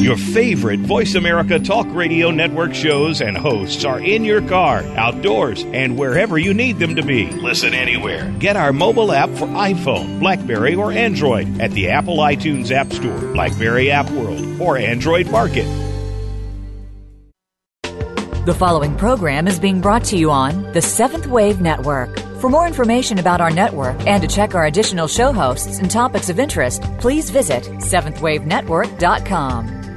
Your favorite Voice America Talk Radio Network shows and hosts are in your car, outdoors, and wherever you need them to be. Listen anywhere. Get our mobile app for iPhone, Blackberry, or Android at the Apple iTunes App Store, Blackberry App World, or Android Market. The following program is being brought to you on the Seventh Wave Network. For more information about our network and to check our additional show hosts and topics of interest, please visit SeventhWaveNetwork.com.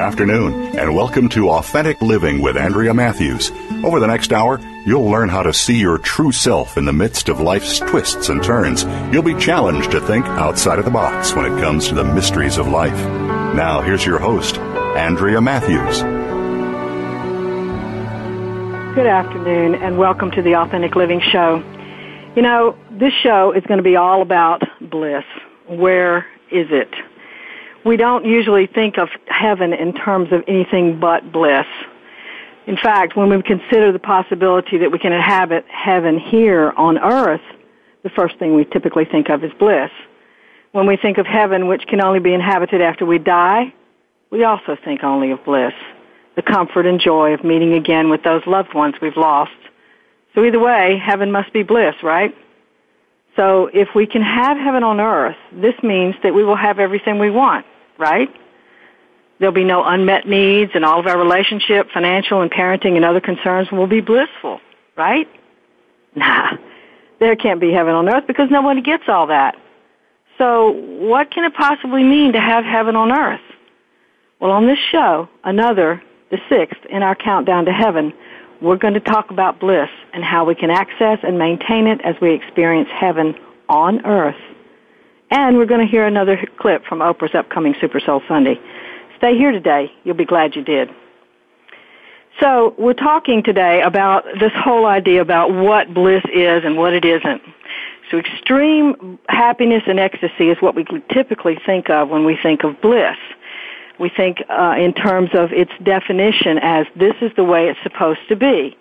Afternoon, and welcome to Authentic Living with Andrea Matthews. Over the next hour, you'll learn how to see your true self in the midst of life's twists and turns. You'll be challenged to think outside of the box when it comes to the mysteries of life. Now, here's your host, Andrea Matthews. Good afternoon, and welcome to the Authentic Living Show. You know, this show is going to be all about bliss. Where is it? We don't usually think of heaven in terms of anything but bliss. In fact, when we consider the possibility that we can inhabit heaven here on earth, the first thing we typically think of is bliss. When we think of heaven, which can only be inhabited after we die, we also think only of bliss, the comfort and joy of meeting again with those loved ones we've lost. So either way, heaven must be bliss, right? So if we can have heaven on earth, this means that we will have everything we want, right? There'll be no unmet needs and all of our relationship, financial and parenting and other concerns will be blissful, right? Nah, there can't be heaven on earth because nobody gets all that. So what can it possibly mean to have heaven on earth? Well, on this show, another, the sixth in our countdown to heaven, we're going to talk about bliss and how we can access and maintain it as we experience heaven on earth. And we're going to hear another clip from Oprah's upcoming Super Soul Sunday. Stay here today. You'll be glad you did. So we're talking today about this whole idea about what bliss is and what it isn't. So extreme happiness and ecstasy is what we typically think of when we think of bliss we think uh, in terms of its definition as this is the way it's supposed to be.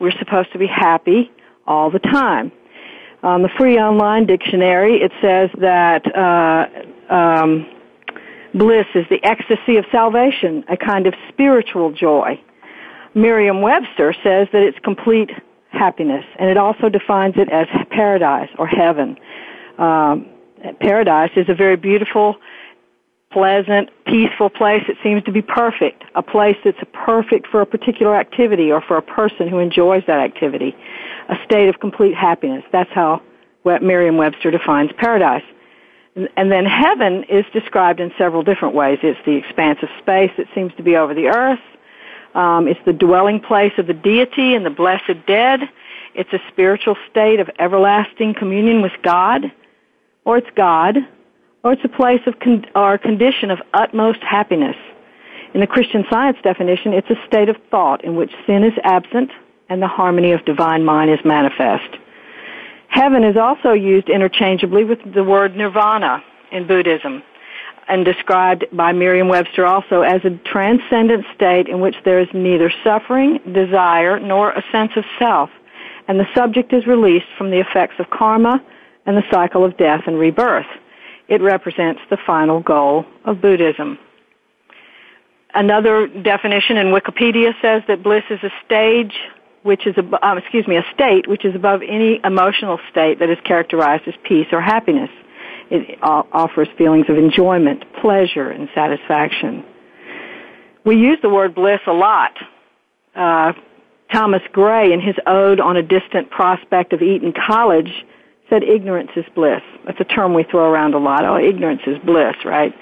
We're supposed to be happy all the time. On the free online dictionary, it says that uh, um, bliss is the ecstasy of salvation, a kind of spiritual joy. Merriam-Webster says that it's complete happiness, and it also defines it as paradise or heaven. Um, paradise is a very beautiful pleasant, peaceful place that seems to be perfect, a place that's perfect for a particular activity or for a person who enjoys that activity, a state of complete happiness. That's how Merriam-Webster defines paradise. And then heaven is described in several different ways. It's the expanse of space that seems to be over the earth. Um, it's the dwelling place of the deity and the blessed dead. It's a spiritual state of everlasting communion with God, or it's God, or it's a place of con- or condition of utmost happiness. In the Christian Science definition, it's a state of thought in which sin is absent and the harmony of divine mind is manifest. Heaven is also used interchangeably with the word nirvana in Buddhism and described by Merriam-Webster also as a transcendent state in which there is neither suffering, desire, nor a sense of self, and the subject is released from the effects of karma and the cycle of death and rebirth. It represents the final goal of Buddhism. Another definition in Wikipedia says that bliss is a stage which is, uh, excuse me, a state which is above any emotional state that is characterized as peace or happiness. It offers feelings of enjoyment, pleasure, and satisfaction. We use the word bliss a lot. Uh, Thomas Gray, in his ode on a distant prospect of Eton College, said ignorance is bliss. That's a term we throw around a lot. Oh, ignorance is bliss, right?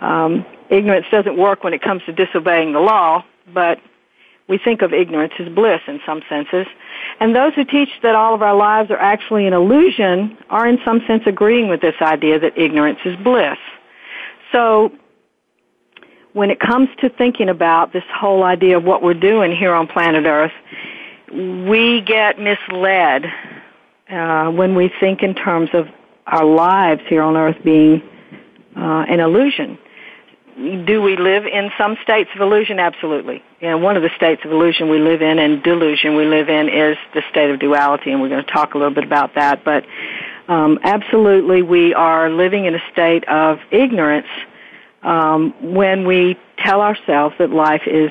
Um, ignorance doesn't work when it comes to disobeying the law, but we think of ignorance as bliss in some senses. And those who teach that all of our lives are actually an illusion are in some sense agreeing with this idea that ignorance is bliss. So when it comes to thinking about this whole idea of what we're doing here on planet Earth, we get misled uh, when we think in terms of our lives here on Earth being uh, an illusion. Do we live in some states of illusion? Absolutely. And one of the states of illusion we live in and delusion we live in is the state of duality, and we're going to talk a little bit about that. But um, absolutely, we are living in a state of ignorance um, when we tell ourselves that life is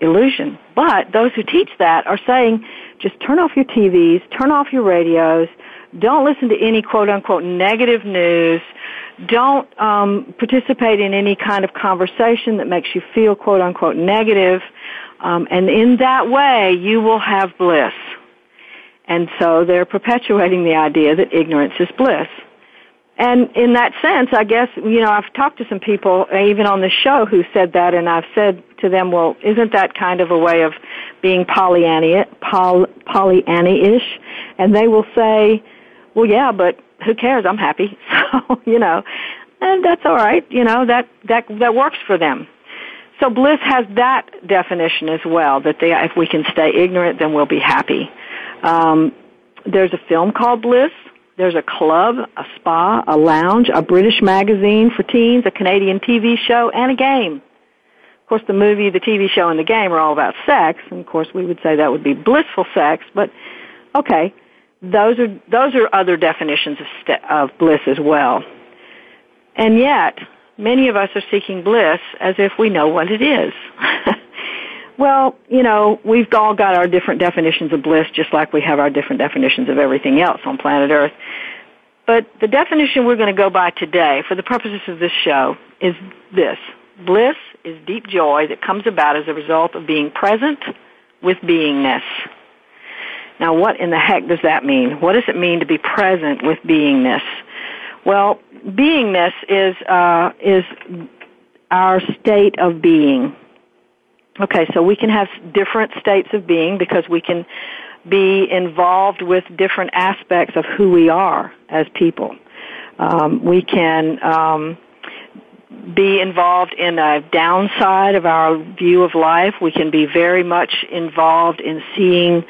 illusion. But those who teach that are saying, just turn off your TVs, turn off your radios, don't listen to any quote unquote negative news, don't um, participate in any kind of conversation that makes you feel quote unquote negative, um, and in that way you will have bliss. And so they're perpetuating the idea that ignorance is bliss. And in that sense, I guess, you know, I've talked to some people, even on the show, who said that, and I've said to them, well, isn't that kind of a way of being Pollyanna, Poll, Pollyanna-ish? And they will say, well, yeah, but who cares? I'm happy. So, you know, and that's all right. You know, that, that, that works for them. So bliss has that definition as well, that they, if we can stay ignorant, then we'll be happy. Um, there's a film called Bliss there's a club, a spa, a lounge, a British magazine for teens, a Canadian TV show, and a game. Of course, the movie, the TV show, and the game are all about sex, and of course, we would say that would be blissful sex. But okay, those are those are other definitions of st- of bliss as well. And yet, many of us are seeking bliss as if we know what it is. Well, you know, we've all got our different definitions of bliss just like we have our different definitions of everything else on planet Earth. But the definition we're going to go by today for the purposes of this show is this. Bliss is deep joy that comes about as a result of being present with beingness. Now, what in the heck does that mean? What does it mean to be present with beingness? Well, beingness is uh, is our state of being. Okay, so we can have different states of being because we can be involved with different aspects of who we are as people. Um, we can um, be involved in a downside of our view of life. We can be very much involved in seeing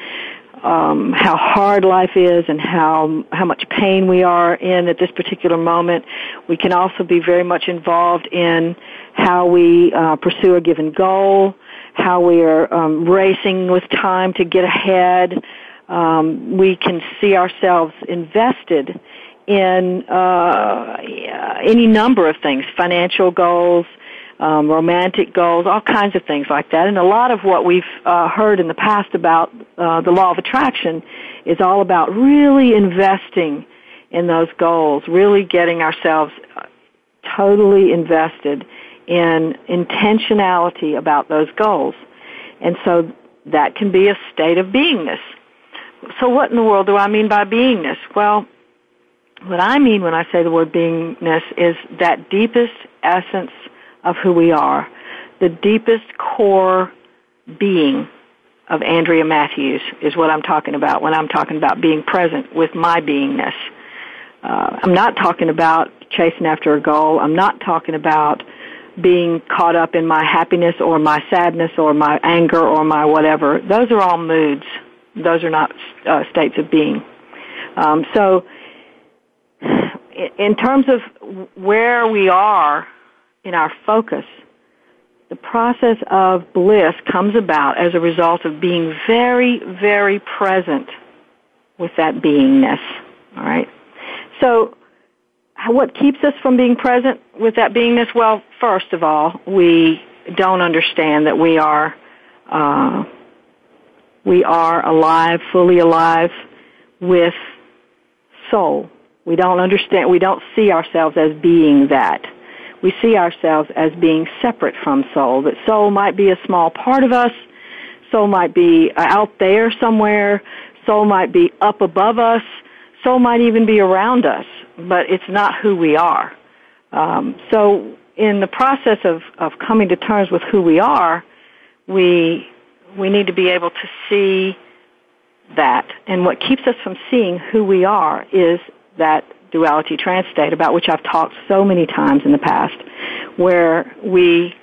um, how hard life is and how how much pain we are in at this particular moment. We can also be very much involved in how we uh, pursue a given goal how we are um, racing with time to get ahead. Um, we can see ourselves invested in uh, any number of things, financial goals, um, romantic goals, all kinds of things like that. And a lot of what we've uh, heard in the past about uh, the law of attraction is all about really investing in those goals, really getting ourselves totally invested in intentionality about those goals. And so that can be a state of beingness. So what in the world do I mean by beingness? Well, what I mean when I say the word beingness is that deepest essence of who we are, the deepest core being of Andrea Matthews is what I'm talking about when I'm talking about being present with my beingness. Uh, I'm not talking about chasing after a goal. I'm not talking about being caught up in my happiness or my sadness or my anger or my whatever. Those are all moods. Those are not uh, states of being. Um, so, in terms of where we are in our focus, the process of bliss comes about as a result of being very, very present with that beingness. All right. So, what keeps us from being present with that beingness? Well, first of all, we don't understand that we are uh, we are alive, fully alive with soul. We don't understand. We don't see ourselves as being that. We see ourselves as being separate from soul. That soul might be a small part of us. Soul might be out there somewhere. Soul might be up above us. Soul might even be around us but it's not who we are. Um, so in the process of, of coming to terms with who we are, we we need to be able to see that. And what keeps us from seeing who we are is that duality trance state about which I've talked so many times in the past, where we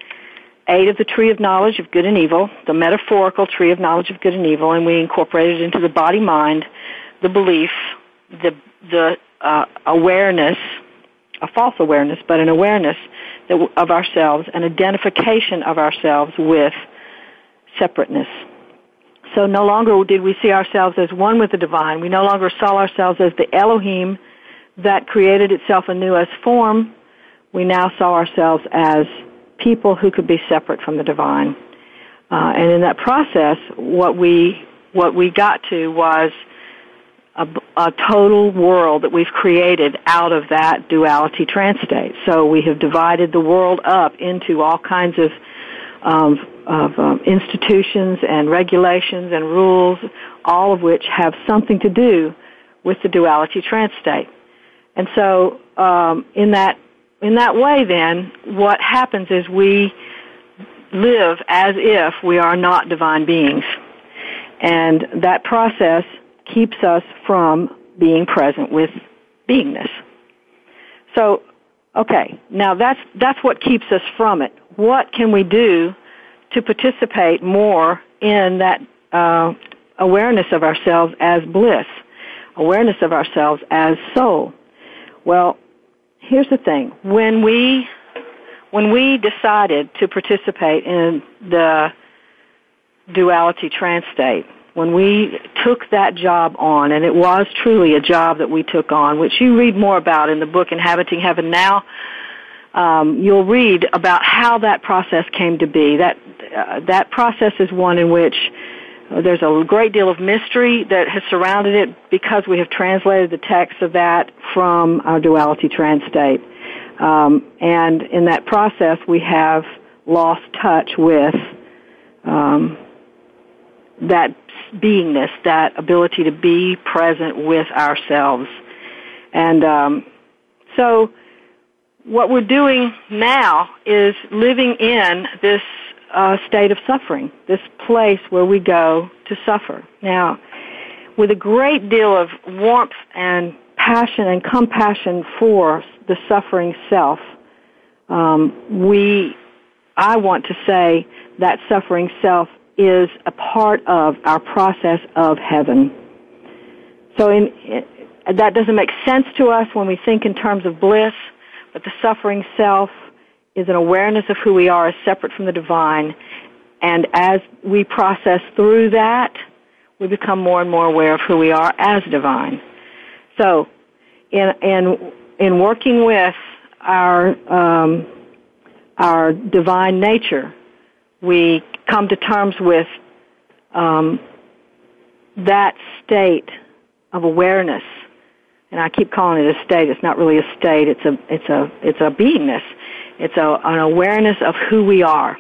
ate of the tree of knowledge of good and evil, the metaphorical tree of knowledge of good and evil, and we incorporated into the body mind, the belief, the, the uh, awareness, a false awareness, but an awareness that, of ourselves, an identification of ourselves with separateness. So no longer did we see ourselves as one with the divine. We no longer saw ourselves as the Elohim that created itself anew as form. We now saw ourselves as people who could be separate from the divine. Uh, and in that process, what we what we got to was a, a, total world that we've created out of that duality trance state. So we have divided the world up into all kinds of um, of um, institutions and regulations and rules, all of which have something to do with the duality trance state. And so, um, in that in that way, then what happens is we live as if we are not divine beings, and that process keeps us from being present with beingness. So, okay, now that's that's what keeps us from it. What can we do to participate more in that uh, awareness of ourselves as bliss, awareness of ourselves as soul. Well, here's the thing: when we when we decided to participate in the duality trance state, when we took that job on, and it was truly a job that we took on, which you read more about in the book Inhabiting Heaven Now, um, you'll read about how that process came to be. That uh, that process is one in which there's a great deal of mystery that has surrounded it because we have translated the text of that from our duality trance state. Um, and in that process, we have lost touch with um, that beingness, that ability to be present with ourselves. And um, so what we're doing now is living in this uh, state of suffering, this place where we go to suffer. Now, with a great deal of warmth and passion and compassion for the suffering self, um, we, I want to say that suffering self is a part of our process of heaven. So in, that doesn't make sense to us when we think in terms of bliss, but the suffering self is an awareness of who we are as separate from the divine. And as we process through that, we become more and more aware of who we are as divine. So, in in in working with our um, our divine nature, we come to terms with um, that state of awareness and I keep calling it a state. It's not really a state. It's a it's a it's a beingness. It's a, an awareness of who we are.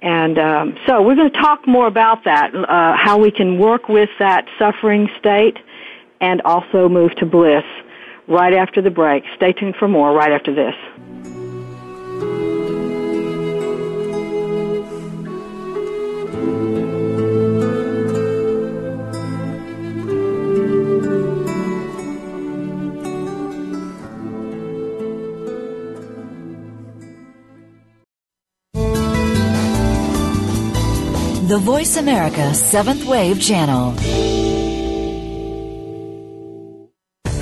And um, so we're going to talk more about that, uh, how we can work with that suffering state, and also move to bliss right after the break. Stay tuned for more right after this. The Voice America Seventh Wave Channel.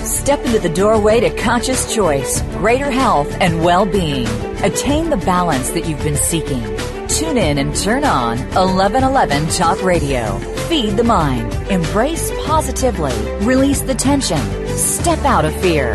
Step into the doorway to conscious choice, greater health, and well being. Attain the balance that you've been seeking. Tune in and turn on 1111 Talk Radio. Feed the mind. Embrace positively. Release the tension. Step out of fear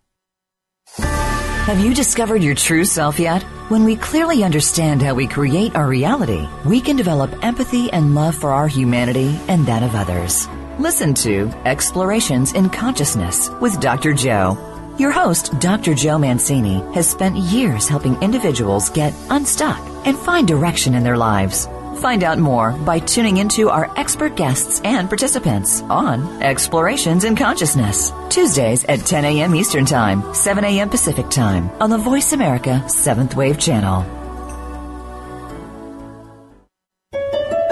Have you discovered your true self yet? When we clearly understand how we create our reality, we can develop empathy and love for our humanity and that of others. Listen to Explorations in Consciousness with Dr. Joe. Your host, Dr. Joe Mancini, has spent years helping individuals get unstuck and find direction in their lives. Find out more by tuning into our expert guests and participants on Explorations in Consciousness. Tuesdays at 10 a.m. Eastern Time, 7 a.m. Pacific Time on the Voice America 7th Wave Channel.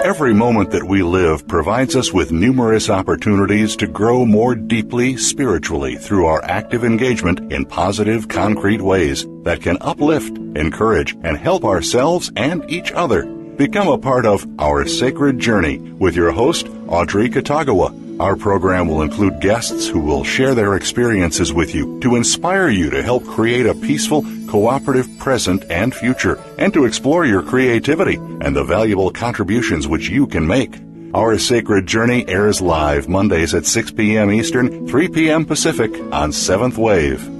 Every moment that we live provides us with numerous opportunities to grow more deeply spiritually through our active engagement in positive, concrete ways that can uplift, encourage, and help ourselves and each other. Become a part of Our Sacred Journey with your host, Audrey Kitagawa. Our program will include guests who will share their experiences with you to inspire you to help create a peaceful, cooperative present and future, and to explore your creativity and the valuable contributions which you can make. Our Sacred Journey airs live Mondays at 6 p.m. Eastern, 3 p.m. Pacific on 7th Wave.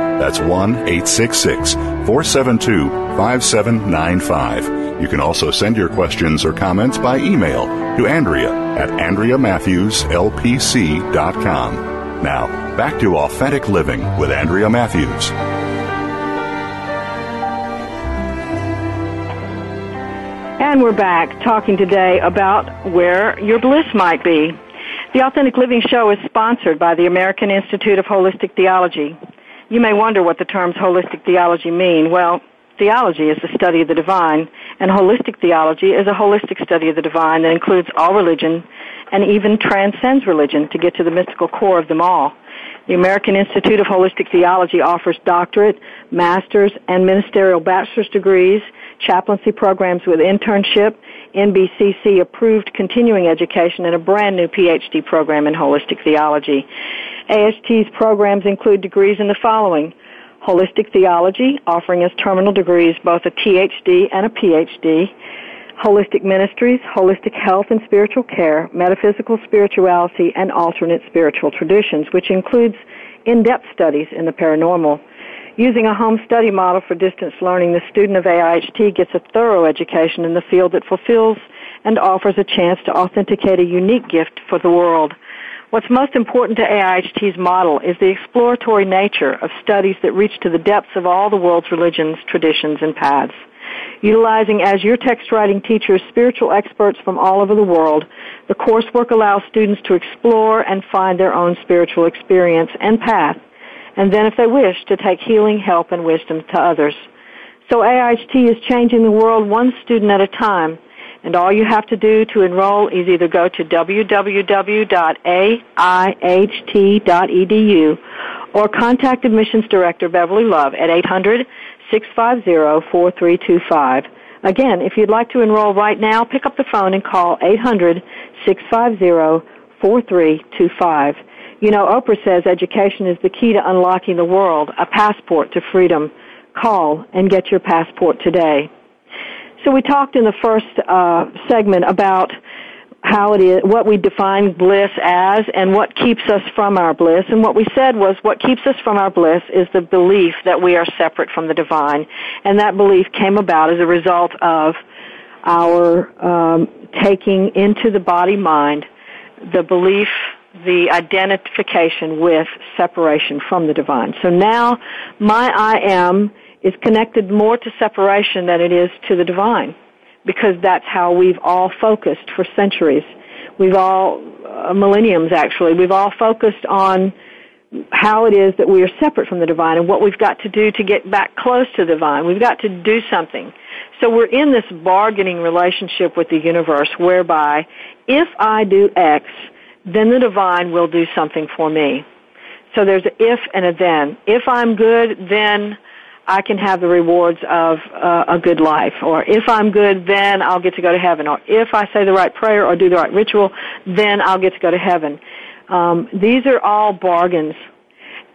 That's 1 866 472 5795. You can also send your questions or comments by email to Andrea at AndreaMatthewsLPC.com. Now, back to Authentic Living with Andrea Matthews. And we're back talking today about where your bliss might be. The Authentic Living Show is sponsored by the American Institute of Holistic Theology. You may wonder what the terms holistic theology mean. Well, theology is the study of the divine, and holistic theology is a holistic study of the divine that includes all religion and even transcends religion to get to the mystical core of them all. The American Institute of Holistic Theology offers doctorate, master's, and ministerial bachelor's degrees, chaplaincy programs with internship, NBCC approved continuing education, and a brand new PhD program in holistic theology. AST's programs include degrees in the following. Holistic Theology, offering us terminal degrees, both a THD and a PhD. Holistic Ministries, Holistic Health and Spiritual Care, Metaphysical Spirituality, and Alternate Spiritual Traditions, which includes in-depth studies in the paranormal. Using a home study model for distance learning, the student of AIHT gets a thorough education in the field that fulfills and offers a chance to authenticate a unique gift for the world. What's most important to AIHT's model is the exploratory nature of studies that reach to the depths of all the world's religions, traditions, and paths. Utilizing as your text writing teachers spiritual experts from all over the world, the coursework allows students to explore and find their own spiritual experience and path, and then if they wish, to take healing, help, and wisdom to others. So AIHT is changing the world one student at a time and all you have to do to enroll is either go to www.aiht.edu or contact Admissions Director Beverly Love at 800-650-4325. Again, if you'd like to enroll right now, pick up the phone and call 800-650-4325. You know, Oprah says education is the key to unlocking the world, a passport to freedom. Call and get your passport today. So we talked in the first uh, segment about how it is, what we define bliss as, and what keeps us from our bliss. And what we said was what keeps us from our bliss is the belief that we are separate from the divine. And that belief came about as a result of our um, taking into the body mind the belief, the identification with separation from the divine. So now my I am is connected more to separation than it is to the divine because that's how we've all focused for centuries. We've all, uh, millenniums actually, we've all focused on how it is that we are separate from the divine and what we've got to do to get back close to the divine. We've got to do something. So we're in this bargaining relationship with the universe whereby if I do X, then the divine will do something for me. So there's an if and a then. If I'm good, then I can have the rewards of uh, a good life. Or if I'm good, then I'll get to go to heaven. Or if I say the right prayer or do the right ritual, then I'll get to go to heaven. Um, these are all bargains.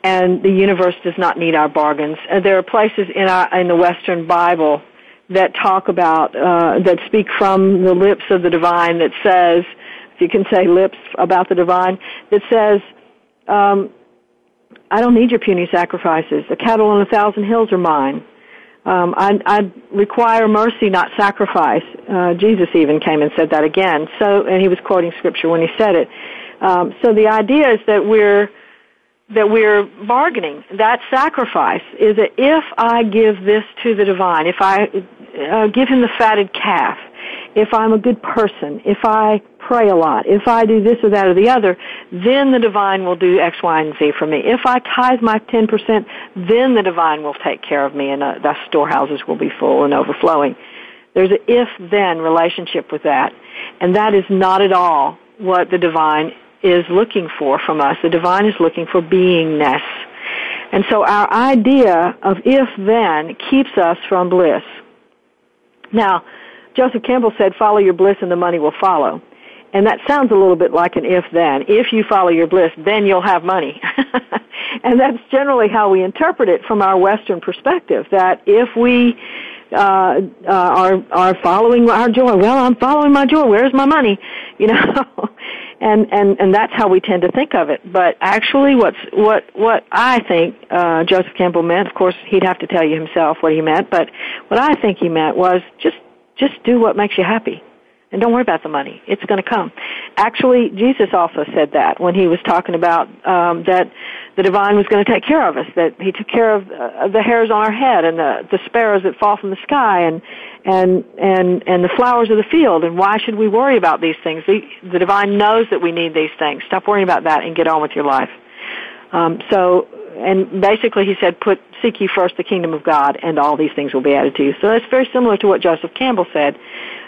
and the universe does not need our bargains. Uh, there are places in our in the Western Bible that talk about uh, that speak from the lips of the divine that says, if you can say lips about the divine, that says. Um, I don't need your puny sacrifices. The cattle on a thousand hills are mine. Um, I, I require mercy, not sacrifice. Uh, Jesus even came and said that again. So, and he was quoting scripture when he said it. Um, so the idea is that we're that we're bargaining. That sacrifice is that if I give this to the divine, if I uh, give him the fatted calf, if I'm a good person, if I pray a lot, if I do this or that or the other, then the divine will do X, Y, and Z for me. If I tithe my 10%, then the divine will take care of me and uh, storehouses will be full and overflowing. There's an if-then relationship with that. And that is not at all what the divine is looking for from us. The divine is looking for beingness. And so our idea of if-then keeps us from bliss. Now, Joseph Campbell said, follow your bliss and the money will follow. And that sounds a little bit like an if then. If you follow your bliss, then you'll have money. and that's generally how we interpret it from our Western perspective, that if we uh, uh, are are following our joy. Well, I'm following my joy. Where's my money? You know, and and and that's how we tend to think of it. But actually, what's what what I think uh, Joseph Campbell meant. Of course, he'd have to tell you himself what he meant. But what I think he meant was just just do what makes you happy. And don't worry about the money. It's going to come. Actually, Jesus also said that when he was talking about um, that the divine was going to take care of us, that he took care of uh, the hairs on our head and the, the sparrows that fall from the sky and, and, and, and the flowers of the field. And why should we worry about these things? The, the divine knows that we need these things. Stop worrying about that and get on with your life. Um, so, and basically he said, put, seek ye first the kingdom of God and all these things will be added to you. So that's very similar to what Joseph Campbell said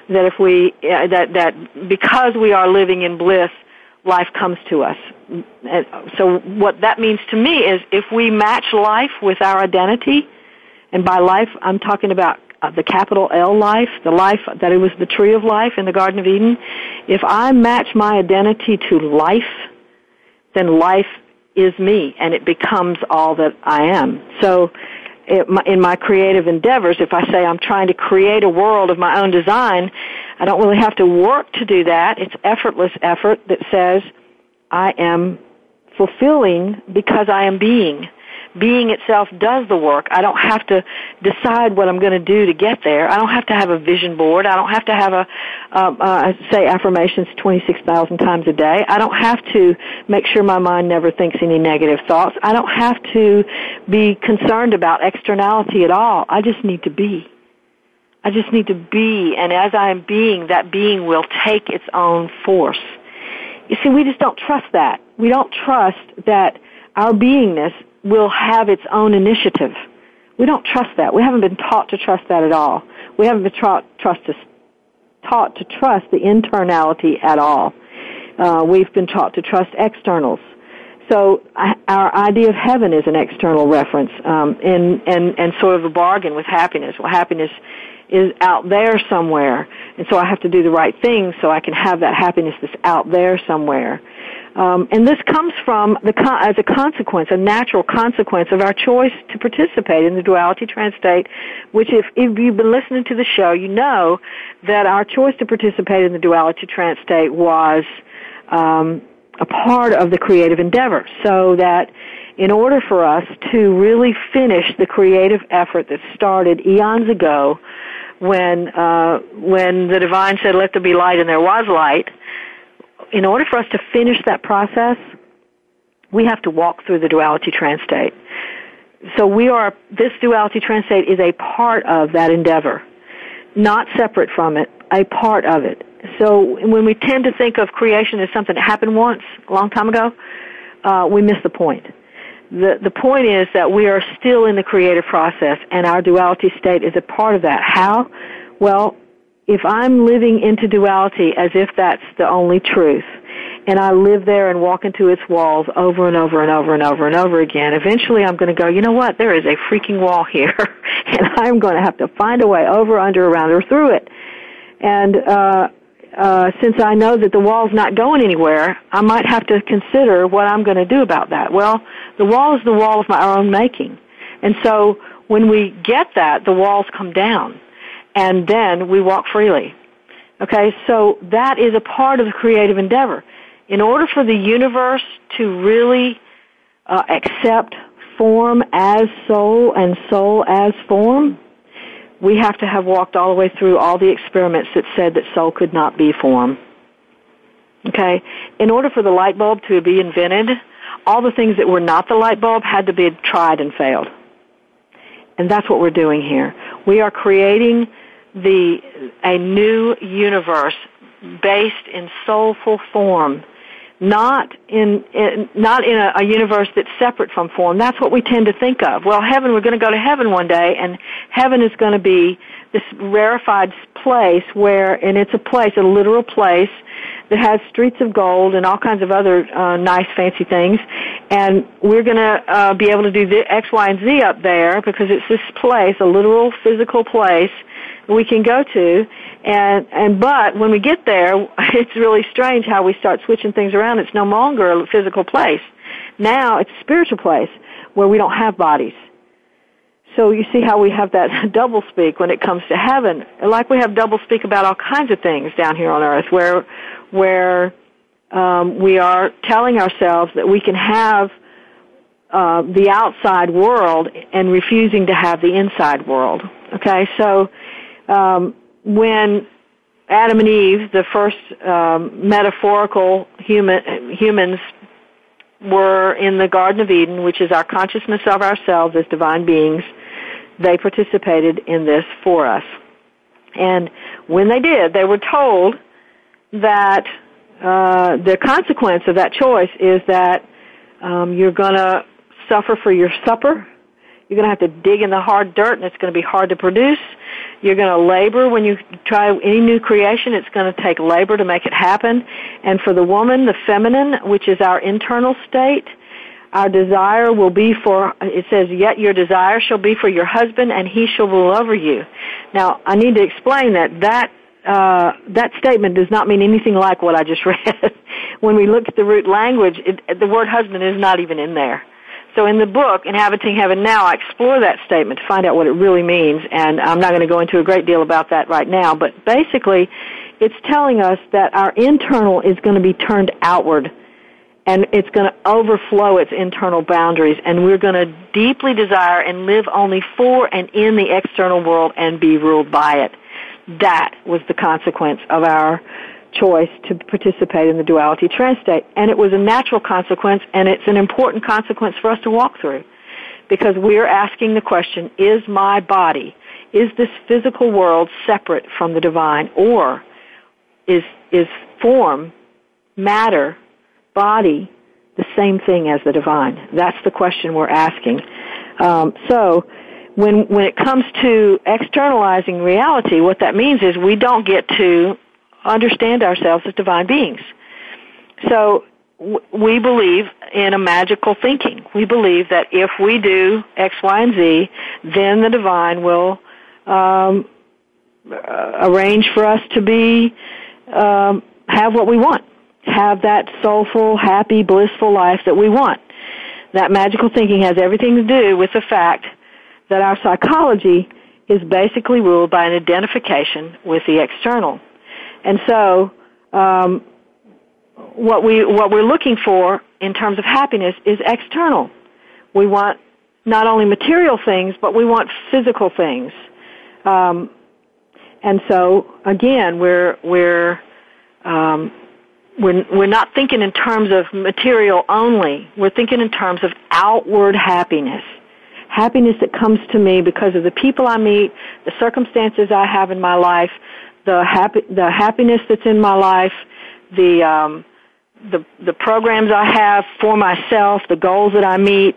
that if we uh, that that because we are living in bliss life comes to us and so what that means to me is if we match life with our identity and by life i'm talking about uh, the capital L life, the life that it was the tree of life in the Garden of Eden, if I match my identity to life, then life is me and it becomes all that I am. So in my creative endeavors, if I say I'm trying to create a world of my own design, I don't really have to work to do that. It's effortless effort that says I am fulfilling because I am being being itself does the work. I don't have to decide what I'm going to do to get there. I don't have to have a vision board. I don't have to have a, uh, uh, say affirmations 26,000 times a day. I don't have to make sure my mind never thinks any negative thoughts. I don't have to be concerned about externality at all. I just need to be. I just need to be, and as I am being, that being will take its own force. You see, we just don't trust that. We don't trust that our beingness will have its own initiative. We don't trust that. We haven't been taught to trust that at all. We haven't been taught, trust to, taught to trust the internality at all. Uh, we've been taught to trust externals. So our idea of heaven is an external reference, um, and, and, and sort of a bargain with happiness. Well, happiness is out there somewhere, and so I have to do the right thing so I can have that happiness that's out there somewhere. Um, and this comes from the as a consequence, a natural consequence of our choice to participate in the duality trance state. Which, if, if you've been listening to the show, you know that our choice to participate in the duality trance state was um, a part of the creative endeavor. So that in order for us to really finish the creative effort that started eons ago, when uh, when the divine said, "Let there be light," and there was light in order for us to finish that process, we have to walk through the duality trance state. So we are, this duality trance state is a part of that endeavor, not separate from it, a part of it. So when we tend to think of creation as something that happened once, a long time ago, uh, we miss the point. The, the point is that we are still in the creative process and our duality state is a part of that. How? Well, if I'm living into duality as if that's the only truth, and I live there and walk into its walls over and over and over and over and over again, eventually I'm going to go, you know what, there is a freaking wall here, and I'm going to have to find a way over, under, around, or through it. And, uh, uh, since I know that the wall's not going anywhere, I might have to consider what I'm going to do about that. Well, The wall is the wall of my own making. And so when we get that, the walls come down. And then we walk freely. Okay, so that is a part of the creative endeavor. In order for the universe to really uh, accept form as soul and soul as form, we have to have walked all the way through all the experiments that said that soul could not be form. Okay? In order for the light bulb to be invented, all the things that were not the light bulb had to be tried and failed. And that's what we're doing here. We are creating the a new universe based in soulful form not in, in not in a, a, universe that's separate from form. That's what we tend to think of. Well, heaven, we're going to go to heaven one day, and heaven is going to be this rarefied place where, and it's a place, a literal place that has streets of gold and all kinds of other uh, nice, fancy things, and we're going to uh, be able to do the X, Y, and Z up there because it's this place, a literal physical place we can go to. And and but when we get there it's really strange how we start switching things around. It's no longer a physical place. Now it's a spiritual place where we don't have bodies. So you see how we have that double speak when it comes to heaven. Like we have double speak about all kinds of things down here on earth where where um, we are telling ourselves that we can have uh, the outside world and refusing to have the inside world. Okay? So um, when Adam and Eve, the first um, metaphorical human humans, were in the Garden of Eden, which is our consciousness of ourselves as divine beings, they participated in this for us. And when they did, they were told that uh, the consequence of that choice is that um, you're going to suffer for your supper. You're going to have to dig in the hard dirt, and it's going to be hard to produce. You're going to labor when you try any new creation. It's going to take labor to make it happen. And for the woman, the feminine, which is our internal state, our desire will be for, it says, yet your desire shall be for your husband and he shall rule over you. Now, I need to explain that that, uh, that statement does not mean anything like what I just read. when we look at the root language, it, the word husband is not even in there. So in the book, Inhabiting Heaven Now, I explore that statement to find out what it really means, and I'm not going to go into a great deal about that right now, but basically, it's telling us that our internal is going to be turned outward and it's going to overflow its internal boundaries and we're going to deeply desire and live only for and in the external world and be ruled by it. That was the consequence of our choice to participate in the duality trance state. And it was a natural consequence, and it's an important consequence for us to walk through. Because we're asking the question, is my body, is this physical world separate from the divine? Or is, is form, matter, body, the same thing as the divine? That's the question we're asking. Um, so, when, when it comes to externalizing reality, what that means is we don't get to understand ourselves as divine beings. So we believe in a magical thinking. We believe that if we do X, Y, and Z, then the divine will um, uh, arrange for us to be um, have what we want, have that soulful, happy, blissful life that we want. That magical thinking has everything to do with the fact that our psychology is basically ruled by an identification with the external. And so, um, what we what we're looking for in terms of happiness is external. We want not only material things, but we want physical things. Um, and so, again, we're we're um, we're we're not thinking in terms of material only. We're thinking in terms of outward happiness, happiness that comes to me because of the people I meet, the circumstances I have in my life, the happy the happiness that's in my life, the um, the the programs I have for myself, the goals that I meet,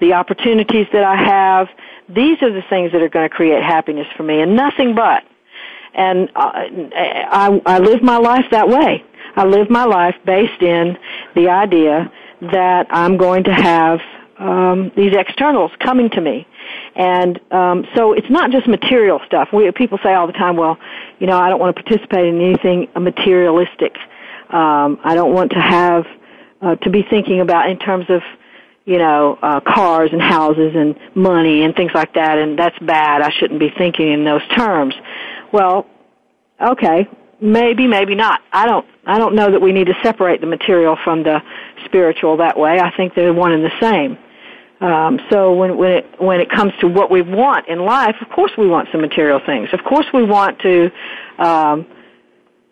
the opportunities that I have. These are the things that are going to create happiness for me, and nothing but. And uh, I, I live my life that way. I live my life based in the idea that I'm going to have um, these externals coming to me. And um, so it's not just material stuff. We, people say all the time, well, you know, I don't want to participate in anything materialistic. Um, I don't want to have uh, to be thinking about in terms of you know, uh, cars and houses and money and things like that, and that's bad. I shouldn't be thinking in those terms. Well, okay, maybe, maybe not. I don't, I don't know that we need to separate the material from the spiritual that way. I think they're one and the same. Um, so when when it when it comes to what we want in life, of course we want some material things. Of course we want to um,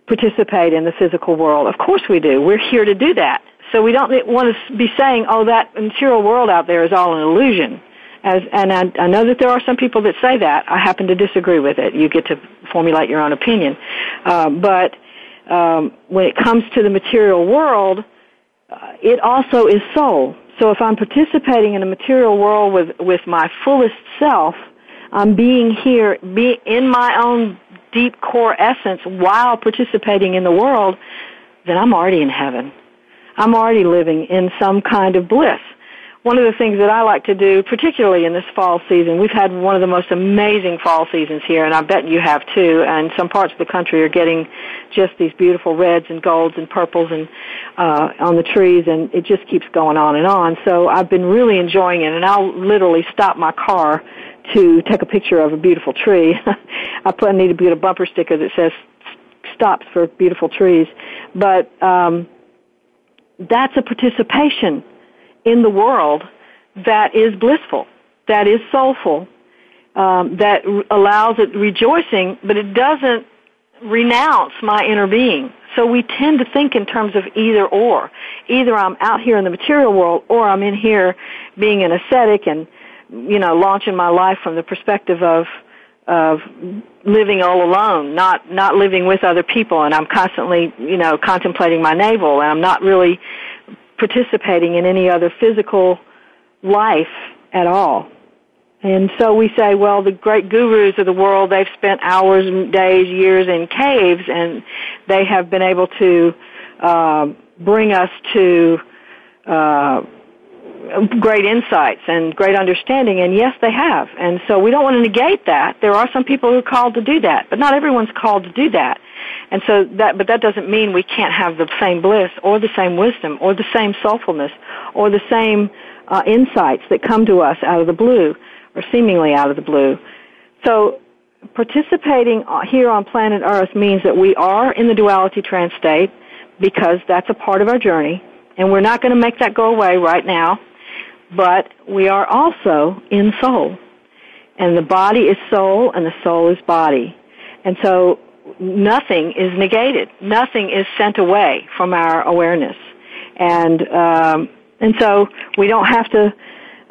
participate in the physical world. Of course we do. We're here to do that. So we don't want to be saying, "Oh, that material world out there is all an illusion." As, and I, I know that there are some people that say that. I happen to disagree with it. You get to formulate your own opinion. Uh, but um, when it comes to the material world, uh, it also is soul. So if I'm participating in a material world with, with my fullest self, I'm being here, be in my own deep core essence while participating in the world, then I'm already in heaven. I'm already living in some kind of bliss. One of the things that I like to do, particularly in this fall season, we've had one of the most amazing fall seasons here, and I bet you have too. And some parts of the country are getting just these beautiful reds and golds and purples and uh, on the trees, and it just keeps going on and on. So I've been really enjoying it, and I'll literally stop my car to take a picture of a beautiful tree. I put I need to get a bumper sticker that says "Stops for beautiful trees," but um, that's a participation in the world that is blissful, that is soulful, um, that r- allows it rejoicing, but it doesn't renounce my inner being. So we tend to think in terms of either or. Either I'm out here in the material world or I'm in here being an ascetic and, you know, launching my life from the perspective of, of living all alone, not, not living with other people and I'm constantly, you know, contemplating my navel and I'm not really participating in any other physical life at all. And so we say, well, the great gurus of the world, they've spent hours, days, years in caves, and they have been able to uh, bring us to uh, great insights and great understanding. And yes, they have. And so we don't want to negate that. There are some people who are called to do that, but not everyone's called to do that. And so that, but that doesn't mean we can't have the same bliss or the same wisdom or the same soulfulness or the same uh, insights that come to us out of the blue or seemingly out of the blue. So participating here on planet Earth means that we are in the duality trance state because that's a part of our journey and we're not going to make that go away right now, but we are also in soul. And the body is soul and the soul is body. And so nothing is negated. Nothing is sent away from our awareness. And, um, and so we don't have to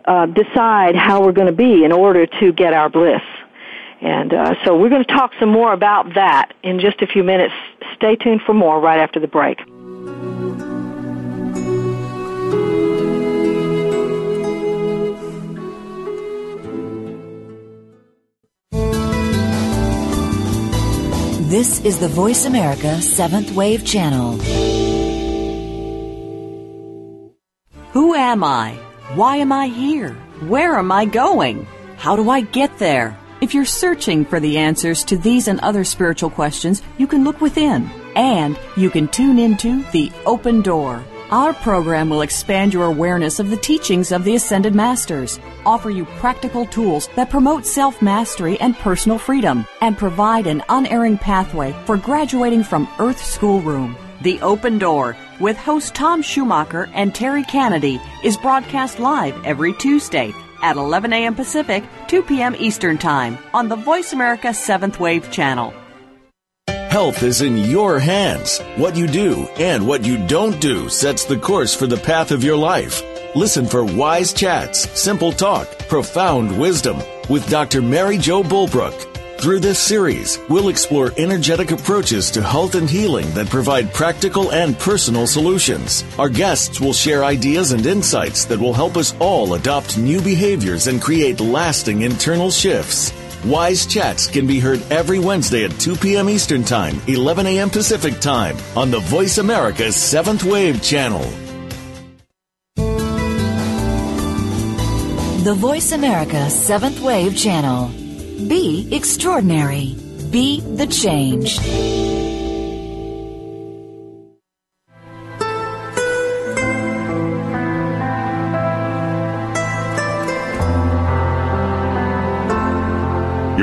uh, decide how we're going to be in order to get our bliss. And uh, so we're going to talk some more about that in just a few minutes. Stay tuned for more right after the break. This is the Voice America Seventh Wave Channel. Who am I? Why am I here? Where am I going? How do I get there? If you're searching for the answers to these and other spiritual questions, you can look within and you can tune into The Open Door our program will expand your awareness of the teachings of the Ascended Masters, offer you practical tools that promote self mastery and personal freedom, and provide an unerring pathway for graduating from Earth Schoolroom. The Open Door with host Tom Schumacher and Terry Kennedy is broadcast live every Tuesday at 11 a.m. Pacific, 2 p.m. Eastern Time on the Voice America 7th Wave channel. Health is in your hands. What you do and what you don't do sets the course for the path of your life. Listen for wise chats, simple talk, profound wisdom with Dr. Mary Jo Bulbrook. Through this series, we'll explore energetic approaches to health and healing that provide practical and personal solutions. Our guests will share ideas and insights that will help us all adopt new behaviors and create lasting internal shifts. Wise Chats can be heard every Wednesday at 2 p.m. Eastern Time, 11 a.m. Pacific Time on the Voice America 7th Wave channel. The Voice America 7th Wave channel. Be extraordinary. Be the change.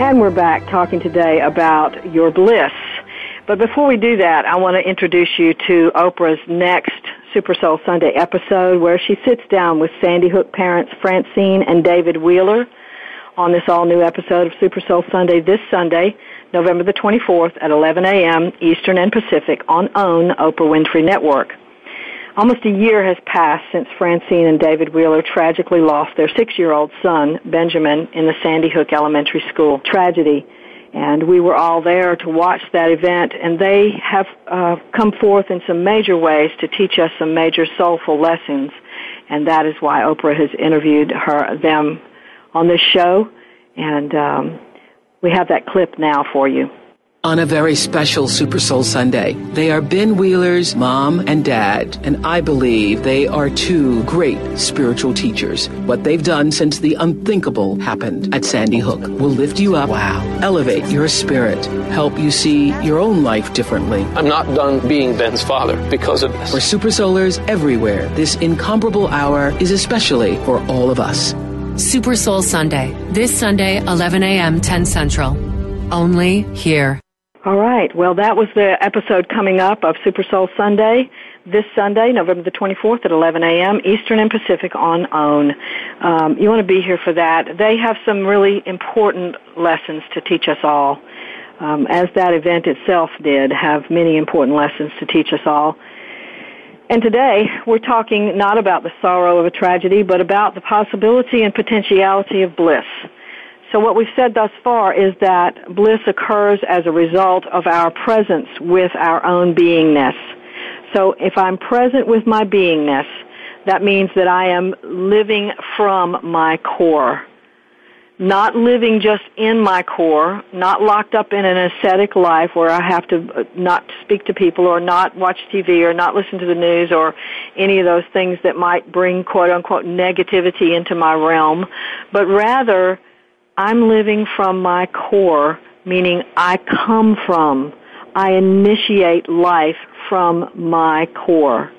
And we're back talking today about your bliss. But before we do that, I want to introduce you to Oprah's next Super Soul Sunday episode where she sits down with Sandy Hook parents Francine and David Wheeler on this all new episode of Super Soul Sunday this Sunday, November the 24th at 11 a.m. Eastern and Pacific on OWN Oprah Winfrey Network. Almost a year has passed since Francine and David Wheeler tragically lost their six-year-old son, Benjamin, in the Sandy Hook Elementary School tragedy. And we were all there to watch that event, and they have uh, come forth in some major ways to teach us some major soulful lessons. And that is why Oprah has interviewed her them on this show. And um, we have that clip now for you on a very special Super Soul Sunday. They are Ben Wheeler's mom and dad, and I believe they are two great spiritual teachers. What they've done since the unthinkable happened at Sandy Hook will lift you up, wow, elevate your spirit, help you see your own life differently. I'm not done being Ben's father because of this. For Super Soulers everywhere, this incomparable hour is especially for all of us. Super Soul Sunday, this Sunday, 11 a.m., 10 Central. Only here. All right. Well, that was the episode coming up of Super Soul Sunday this Sunday, November the 24th at 11 a.m. Eastern and Pacific on OWN. Um, you want to be here for that. They have some really important lessons to teach us all, um, as that event itself did have many important lessons to teach us all. And today, we're talking not about the sorrow of a tragedy, but about the possibility and potentiality of bliss. So what we've said thus far is that bliss occurs as a result of our presence with our own beingness. So if I'm present with my beingness, that means that I am living from my core. Not living just in my core, not locked up in an ascetic life where I have to uh, not speak to people or not watch TV or not listen to the news or any of those things that might bring quote unquote negativity into my realm, but rather I'm living from my core, meaning I come from, I initiate life from my core.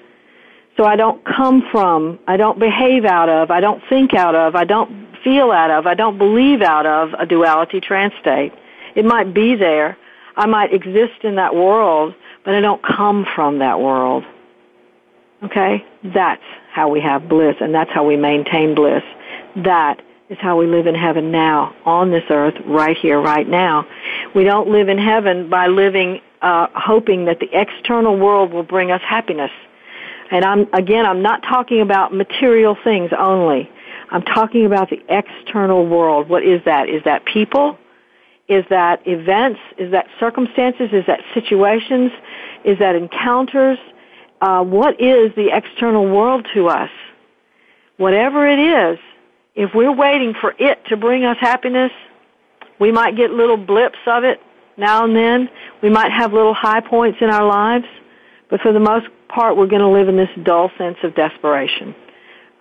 So I don't come from, I don't behave out of, I don't think out of, I don't feel out of, I don't believe out of a duality trance state. It might be there. I might exist in that world, but I don't come from that world. Okay? That's how we have bliss, and that's how we maintain bliss. That is how we live in heaven now, on this earth, right here, right now. We don't live in heaven by living, uh, hoping that the external world will bring us happiness. And I'm, again, I'm not talking about material things only. I'm talking about the external world. What is that? Is that people? Is that events? Is that circumstances? Is that situations? Is that encounters? Uh, what is the external world to us? Whatever it is, if we're waiting for it to bring us happiness, we might get little blips of it now and then. We might have little high points in our lives, but for the most part, we're going to live in this dull sense of desperation,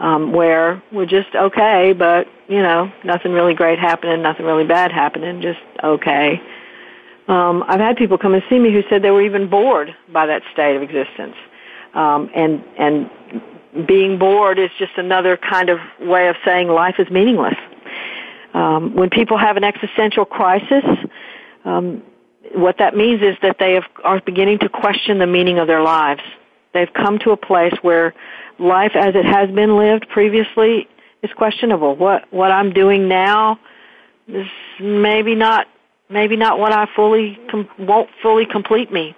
um, where we're just okay, but you know, nothing really great happening, nothing really bad happening, just okay. Um, I've had people come and see me who said they were even bored by that state of existence, um, and and being bored is just another kind of way of saying life is meaningless. Um, when people have an existential crisis, um, what that means is that they have, are beginning to question the meaning of their lives. They've come to a place where life as it has been lived previously is questionable. What what I'm doing now is maybe not maybe not what I fully com- won't fully complete me.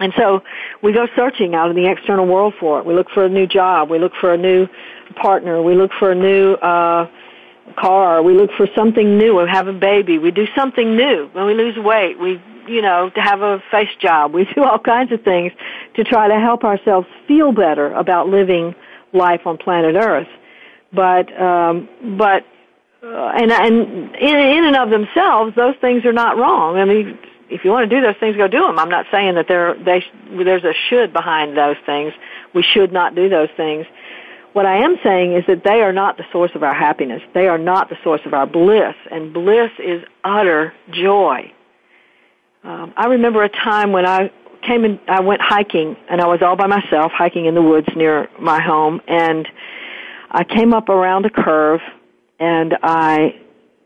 And so we go searching out in the external world for it. We look for a new job. We look for a new partner. We look for a new uh, car. We look for something new. We have a baby. We do something new. When we lose weight, we, you know, to have a face job. We do all kinds of things to try to help ourselves feel better about living life on planet Earth. But, um, but uh, and and in in and of themselves, those things are not wrong. I mean, if you want to do those things, go do them. I'm not saying that there they there's a should behind those things. We should not do those things. What I am saying is that they are not the source of our happiness. They are not the source of our bliss, and bliss is utter joy. Um, I remember a time when I came in, I went hiking, and I was all by myself hiking in the woods near my home, and I came up around a curve and I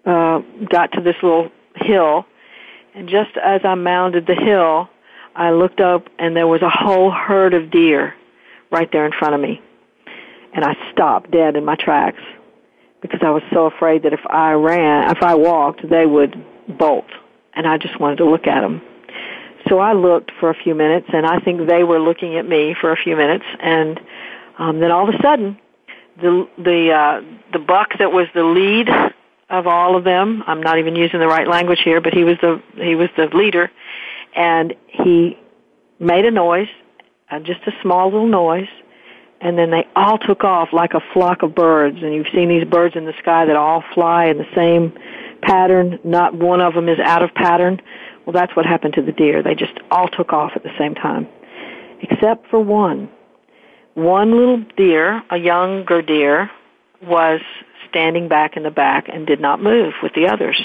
uh, got to this little hill. And just as I mounted the hill, I looked up and there was a whole herd of deer right there in front of me. And I stopped dead in my tracks because I was so afraid that if I ran, if I walked, they would bolt. And I just wanted to look at them. So I looked for a few minutes and I think they were looking at me for a few minutes and um, then all of a sudden the the uh, the buck that was the lead of all of them. I'm not even using the right language here, but he was the he was the leader, and he made a noise, uh, just a small little noise, and then they all took off like a flock of birds. And you've seen these birds in the sky that all fly in the same pattern. Not one of them is out of pattern. Well, that's what happened to the deer. They just all took off at the same time, except for one one little deer, a younger deer, was standing back in the back and did not move with the others.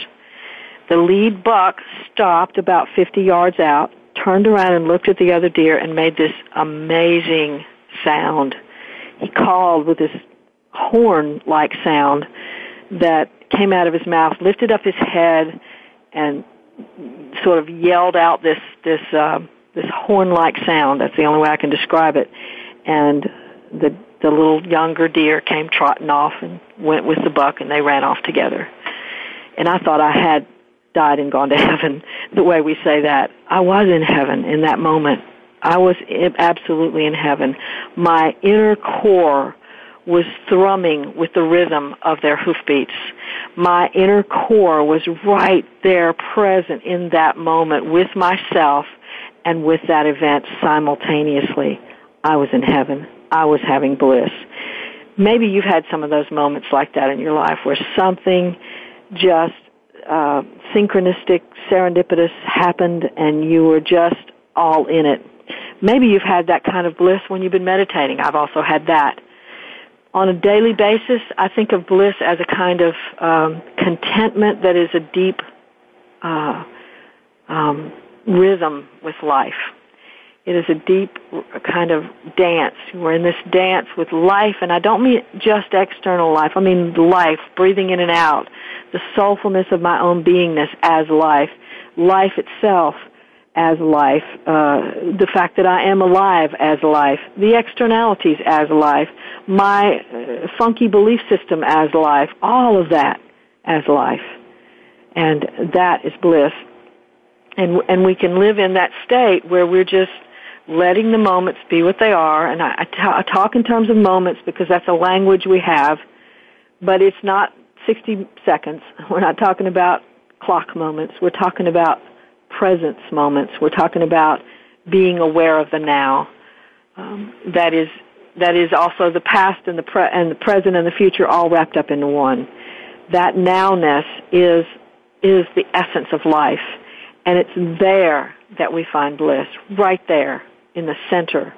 The lead buck stopped about 50 yards out, turned around and looked at the other deer and made this amazing sound. He called with this horn-like sound that came out of his mouth, lifted up his head, and sort of yelled out this this uh, this horn-like sound. That's the only way I can describe it and the the little younger deer came trotting off and went with the buck and they ran off together. And I thought I had died and gone to heaven the way we say that. I was in heaven in that moment. I was absolutely in heaven. My inner core was thrumming with the rhythm of their hoofbeats. My inner core was right there present in that moment with myself and with that event simultaneously. I was in heaven. I was having bliss. Maybe you've had some of those moments like that in your life where something just uh, synchronistic, serendipitous happened and you were just all in it. Maybe you've had that kind of bliss when you've been meditating. I've also had that. On a daily basis, I think of bliss as a kind of um, contentment that is a deep uh, um, rhythm with life. It is a deep kind of dance. We're in this dance with life, and I don't mean just external life. I mean life, breathing in and out, the soulfulness of my own beingness as life, life itself as life, uh, the fact that I am alive as life, the externalities as life, my uh, funky belief system as life, all of that as life. And that is bliss. And, and we can live in that state where we're just letting the moments be what they are, and I, I, t- I talk in terms of moments because that's a language we have, but it's not 60 seconds. We're not talking about clock moments. We're talking about presence moments. We're talking about being aware of the now. Um, that is that is also the past and the pre- and the present and the future all wrapped up into one. That nowness is is the essence of life, and it's there that we find bliss, right there in the center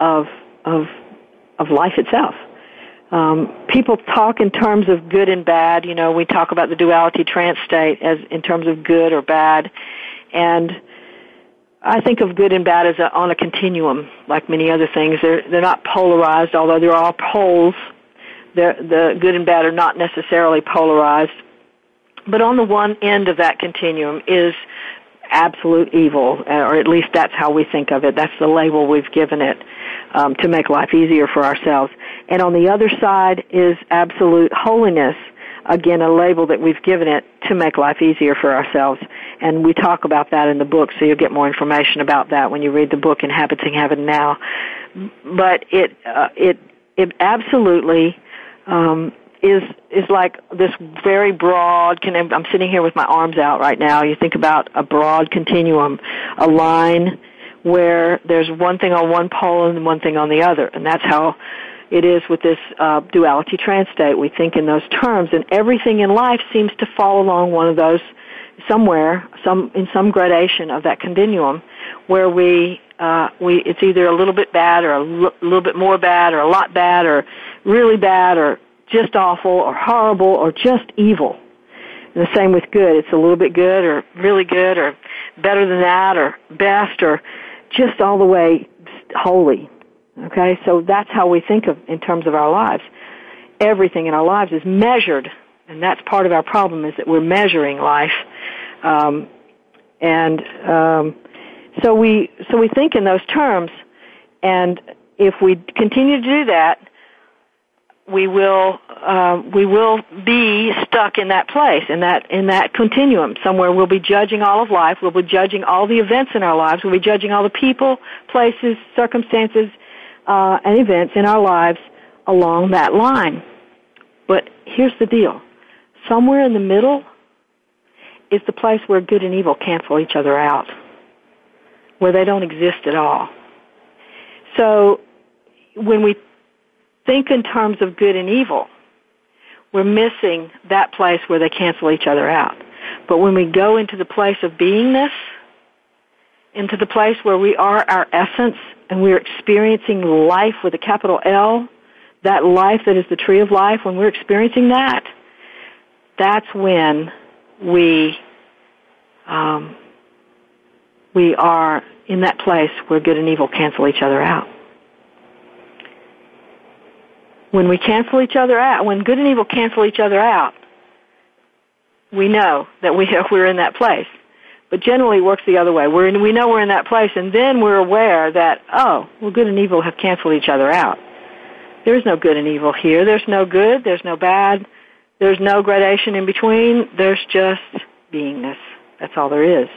of of of life itself. Um, people talk in terms of good and bad. You know, we talk about the duality trance state as in terms of good or bad, and I think of good and bad as a, on a continuum, like many other things. They're they're not polarized, although they're all poles. They're, the good and bad are not necessarily polarized. But on the one end of that continuum is absolute evil, uh, or at least that's how we think of it. That's the label we've given it um, to make life easier for ourselves. And on the other side is absolute holiness. Again, a label that we've given it to make life easier for ourselves. And we talk about that in the book, so you'll get more information about that when you read the book Inhabiting Heaven Now. But it, uh, it, it absolutely um, is is like this very broad. I'm sitting here with my arms out right now. You think about a broad continuum, a line where there's one thing on one pole and one thing on the other, and that's how it is with this uh, duality trance state. We think in those terms, and everything in life seems to fall along one of those somewhere, some in some gradation of that continuum, where we uh, we it's either a little bit bad or a l- little bit more bad or a lot bad or really bad or just awful or horrible or just evil. And the same with good. It's a little bit good or really good or better than that or best or just all the way holy. Okay, so that's how we think of in terms of our lives. Everything in our lives is measured, and that's part of our problem is that we're measuring life, um, and um, so we so we think in those terms, and if we continue to do that, we will uh, we will be stuck in that place in that in that continuum somewhere. We'll be judging all of life. We'll be judging all the events in our lives. We'll be judging all the people, places, circumstances, uh, and events in our lives along that line. But here's the deal: somewhere in the middle is the place where good and evil cancel each other out, where they don't exist at all. So when we think in terms of good and evil, we're missing that place where they cancel each other out. But when we go into the place of beingness, into the place where we are our essence and we're experiencing life with a capital L, that life that is the tree of life, when we're experiencing that, that's when we um, we are in that place where good and evil cancel each other out. When we cancel each other out, when good and evil cancel each other out, we know that we we're in that place. But generally it works the other way. We're in, we know we're in that place and then we're aware that, oh, well good and evil have canceled each other out. There's no good and evil here. There's no good. There's no bad. There's no gradation in between. There's just beingness. That's all there is.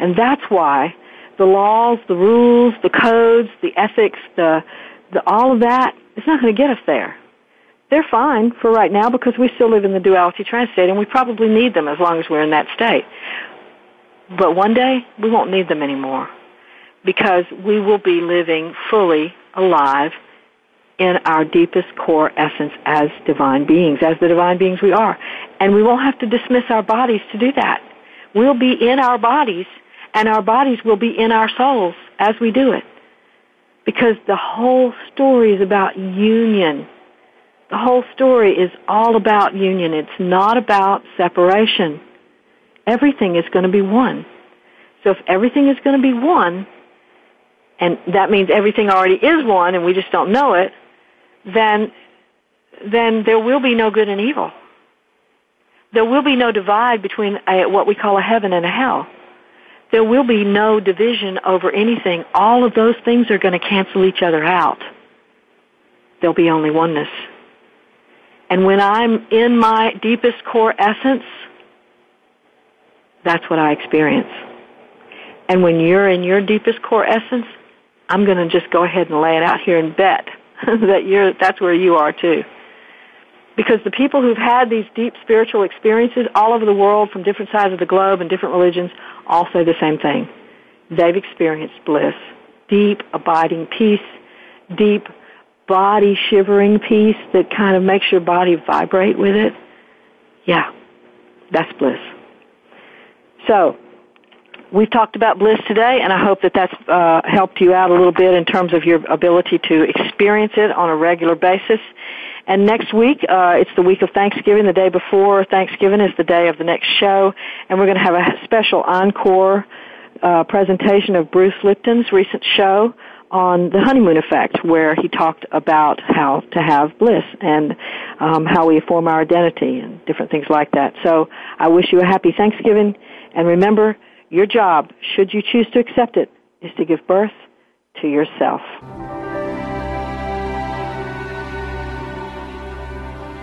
And that's why the laws, the rules, the codes, the ethics, the, the all of that is not going to get us there. They're fine for right now because we still live in the duality trance state and we probably need them as long as we're in that state. But one day, we won't need them anymore because we will be living fully alive in our deepest core essence as divine beings, as the divine beings we are. And we won't have to dismiss our bodies to do that. We'll be in our bodies and our bodies will be in our souls as we do it. Because the whole story is about union. The whole story is all about union. It's not about separation everything is going to be one. So if everything is going to be one, and that means everything already is one and we just don't know it, then, then there will be no good and evil. There will be no divide between a, what we call a heaven and a hell. There will be no division over anything. All of those things are going to cancel each other out. There'll be only oneness. And when I'm in my deepest core essence, that's what I experience. And when you're in your deepest core essence, I'm going to just go ahead and lay it out here and bet that you're, that's where you are too. Because the people who've had these deep spiritual experiences all over the world from different sides of the globe and different religions all say the same thing. They've experienced bliss, deep abiding peace, deep body shivering peace that kind of makes your body vibrate with it. Yeah, that's bliss. So, we've talked about bliss today, and I hope that that's uh, helped you out a little bit in terms of your ability to experience it on a regular basis. And next week, uh, it's the week of Thanksgiving. The day before Thanksgiving is the day of the next show, and we're going to have a special encore uh, presentation of Bruce Lipton's recent show on the honeymoon effect, where he talked about how to have bliss and um, how we form our identity and different things like that. So I wish you a happy Thanksgiving. And remember, your job, should you choose to accept it, is to give birth to yourself.